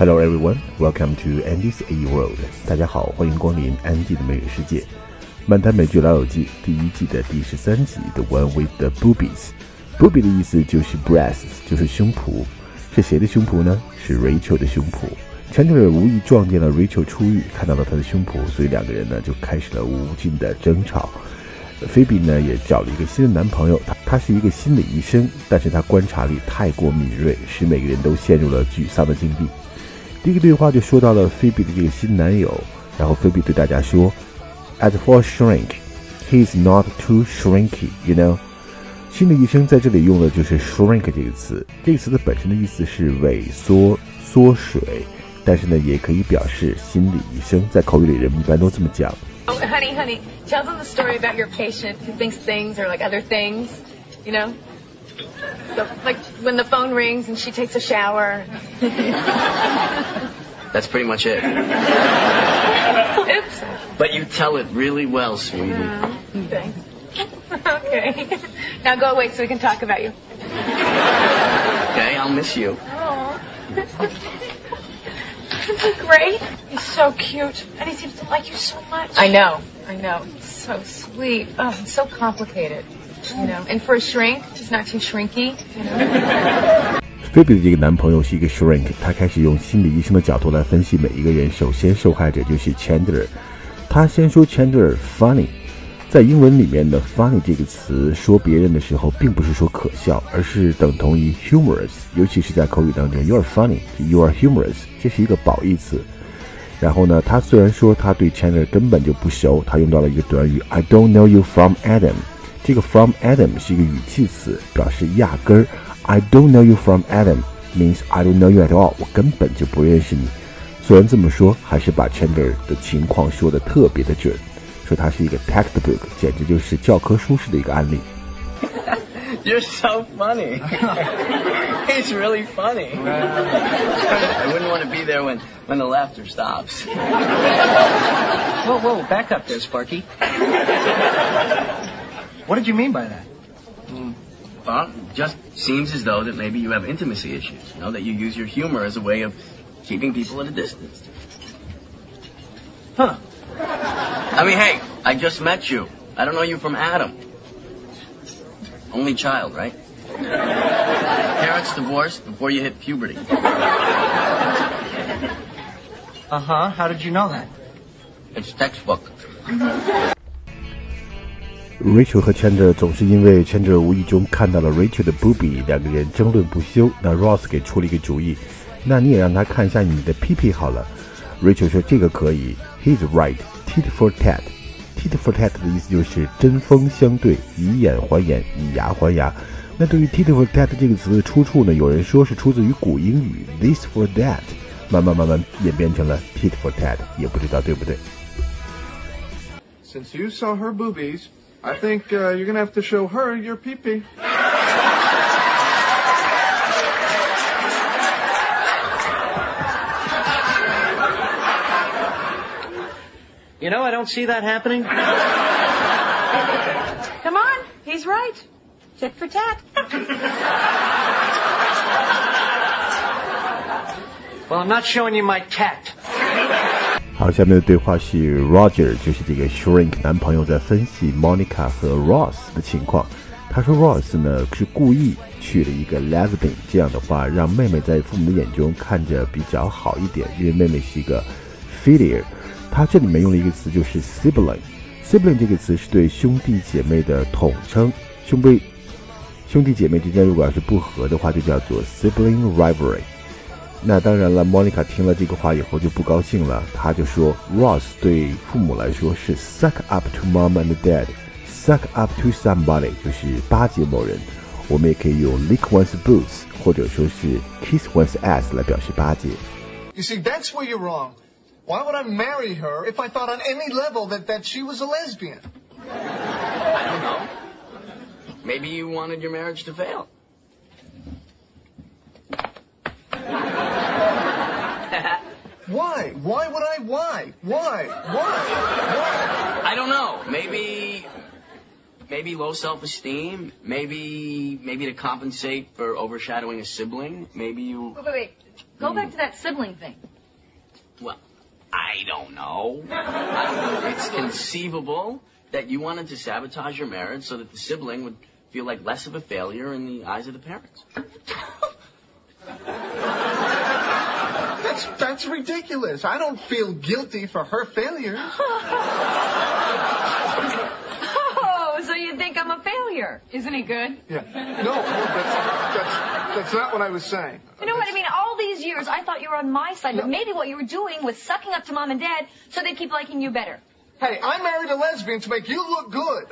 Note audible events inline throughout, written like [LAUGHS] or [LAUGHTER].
Hello everyone, welcome to Andy's A World。大家好，欢迎光临 Andy 的美语世界。漫谈美剧《老友记》第一季的第十三集，The One with the Boobies。Boobie 的意思就是 breasts，就是胸脯。是谁的胸脯呢？是 Rachel 的胸脯。Chandler 无意撞见了 Rachel 出狱，看到了她的胸脯，所以两个人呢就开始了无尽的争吵。菲比呢也找了一个新的男朋友，他他是一个心理医生，但是他观察力太过敏锐，使每个人都陷入了沮丧的境地。第一个对话就说到了菲比的这个新男友，然后菲比对大家说：“As for shrink, he's not too shrinky, you know。”心理医生在这里用的就是 shrink 这个词，这个词的本身的意思是萎缩、缩水，但是呢也可以表示心理医生，在口语里人们一般都这么讲。Oh, honey, honey, tell them the story about your patient who thinks things are like other things, you know? So, like when the phone rings and she takes a shower. That's pretty much it. Oops. But you tell it really well, sweetie. Thanks. okay. Now go away so we can talk about you. Okay, I'll miss you. Oh. Isn't he great? He's so cute. And he seems to like you so much. I know. I know. He's so sweet. Oh, and so complicated. You know, and for a shrink, he's not too shrinking 菲比的这个男朋友是一个 shrink，他开始用心理医生的角度来分析每一个人。首先，受害者就是 Chandler，他先说 Chandler funny，在英文里面的 funny 这个词说别人的时候，并不是说可笑，而是等同于 humorous，尤其是在口语当中，you are funny，you are humorous，这是一个褒义词。然后呢，他虽然说他对 Chandler 根本就不熟，他用到了一个短语 I don't know you from Adam，这个 from Adam 是一个语气词，表示压根儿。I don't know you from Adam means I don't know you at all，我根本就不认识你。虽然这么说，还是把 Chandler 的情况说的特别的准，说他是一个 textbook，简直就是教科书式的一个案例。 You're so [LAUGHS] funny. [LAUGHS] He's really funny. I wouldn't want to be there when, when the laughter stops. [LAUGHS] Whoa, whoa, back up there, Sparky. What did you mean by that? Well, it just seems as though that maybe you have intimacy issues. You know, that you use your humor as a way of keeping people at a distance. Huh. I mean, hey, I just met you. I don't know you from Adam. Only child, right? Parents divorced before you hit puberty. Uh huh. How did you know that? It's textbook. Rachel 和 Chandler 总是因为 Chandler 无意中看到了 Rachel 的 boobie，两个人争论不休。那 Ross 给出了一个主意，那你也让他看一下你的屁屁好了。Rachel 说这个可以，He's right. Tit for tat. Tit for tat 的意思就是针锋相对，以眼还眼，以牙还牙。那对于 tit for tat 这个词的出处呢，有人说是出自于古英语 this for that，慢慢慢慢演变成了 tit for tat，也不知道对不对。Since you saw her boobies, I think uh, you're gonna have to show her your pee-pee. You know, I don't see that happening. Come on. He's right. Tit for tat. Well, I'm not showing you my cat. 好，下面的对话是 Roger，就是这个 Shrink 男朋友在分析 Monica 和 Ross 的情况。他说 Ross 呢是故意娶了一个 lesbian，这样的话让妹妹在父母的眼中看着比较好一点，因为妹妹是一个 filial。他这里面用了一个词就是 sibling。sibling 这个词是对兄弟姐妹的统称，兄妹兄弟姐妹之间如果要是不和的话，就叫做 sibling rivalry。那当然了，Monica 听了这个话以后就不高兴了，她就说，Ross 对父母来说是 suck up to mom and dad，suck up to somebody 就是巴结某人。我们也可以用 lick one's boots 或者说是 kiss one's ass 来表示巴结。 You see, that's where you're wrong. Why would I marry her if I thought on any level that, that she was a lesbian? I don't know. Maybe you wanted your marriage to fail. [LAUGHS] Why? Why would I? Why? Why? Why? Why? I don't know. Maybe, maybe low self-esteem. Maybe, maybe to compensate for overshadowing a sibling. Maybe you. Wait, wait, wait. Go hmm. back to that sibling thing. Well, I don't know. it's conceivable that you wanted to sabotage your marriage so that the sibling would feel like less of a failure in the eyes of the parents. That's that's ridiculous. I don't feel guilty for her failures. [LAUGHS] oh, so you think I'm a failure? Isn't he good? Yeah. No, no that's, that's, that's not what I was saying. You know what I mean? All these years, I thought you were on my side, but maybe what you were doing was sucking up to mom and dad so they'd keep liking you better. Hey, I married a lesbian to make you look good.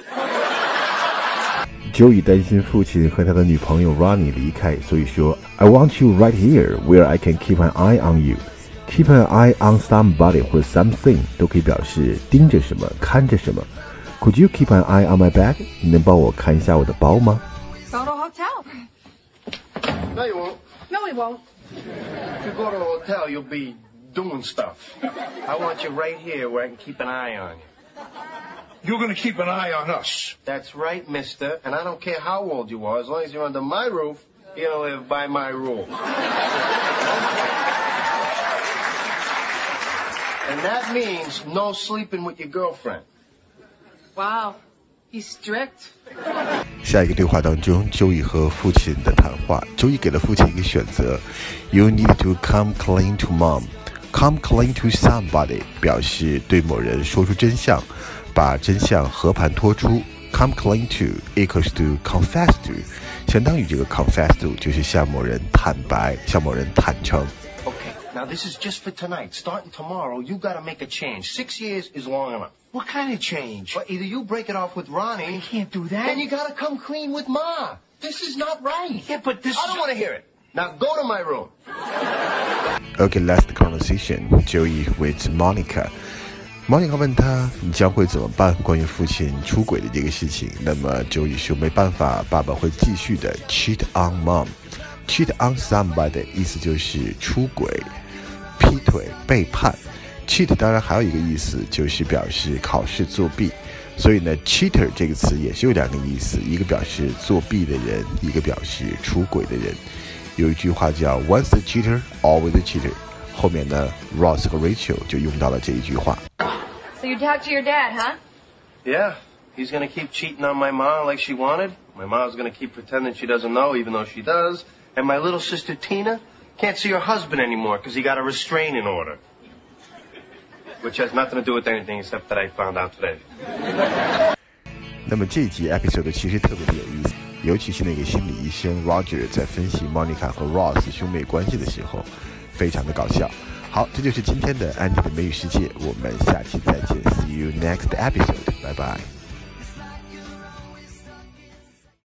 Joey 担心父亲和他的女朋友 Ronnie 离开，所以说 I want you right here where I can keep an eye on you. Keep an eye on somebody 或者 something 都可以表示盯着什么、看着什么。Could you keep an eye on my bag？你能帮我看一下我的包吗？Go to a hotel. No, you won't. No, we won't. If you go to a hotel, you'll be doing stuff. I want you right here where I can keep an eye on you. You're going to keep an eye on us. That's right, mister. And I don't care how old you are. As long as you're under my roof, you're going to live by my rules. and that means no sleeping with your girlfriend. Wow. He's strict. 下一个对话当中，Joey 和父亲的谈话，Joey 给了父亲一个选择：You need to come clean to mom. Come clean to somebody 表示对某人说出真相，把真相和盘托出。Come clean to equals to confess to，相当于这个 confess to 就是向某人坦白，向某人坦诚。Okay, now this is just for tonight. Starting tomorrow, you got to make a change. Six years is long enough. What kind of change? Well, either you break it off with Ronnie. You can't do that. Then you got to come clean with Ma. This is not right. Yeah, but this. I don't want to hear it. Now go to my room. Okay, last conversation. Joey with Monica. Monica 问他你将会怎么办？关于父亲出轨的这个事情，那么 Joey 说没办法，爸爸会继续的 cheat on mom。cheat on somebody 意思就是出轨、劈腿、背叛。cheat 当然还有一个意思就是表示考试作弊，所以呢，cheater 这个词也是有两个意思，一个表示作弊的人，一个表示出轨的人。有一句话叫 "Once a cheater, always a cheater"，后面呢，Ross 和 Rachel 就用到了这一句话。So you talk to your dad, huh? Yeah. He's gonna keep cheating on my mom like she wanted. My mom's gonna keep pretending she doesn't know, even though she does. And my little sister Tina can't see her husband anymore because he got a restraining order. Which has nothing to do with anything except that I found out today. [LAUGHS] 那么这集 episode 其实特别的有意思。尤其是那个心理医生 Roger 在分析 Monica 和 Ross 兄妹关系的时候，非常的搞笑。 好这就是今天的安迪的美语世界我们下期再见 see you next episode 拜拜。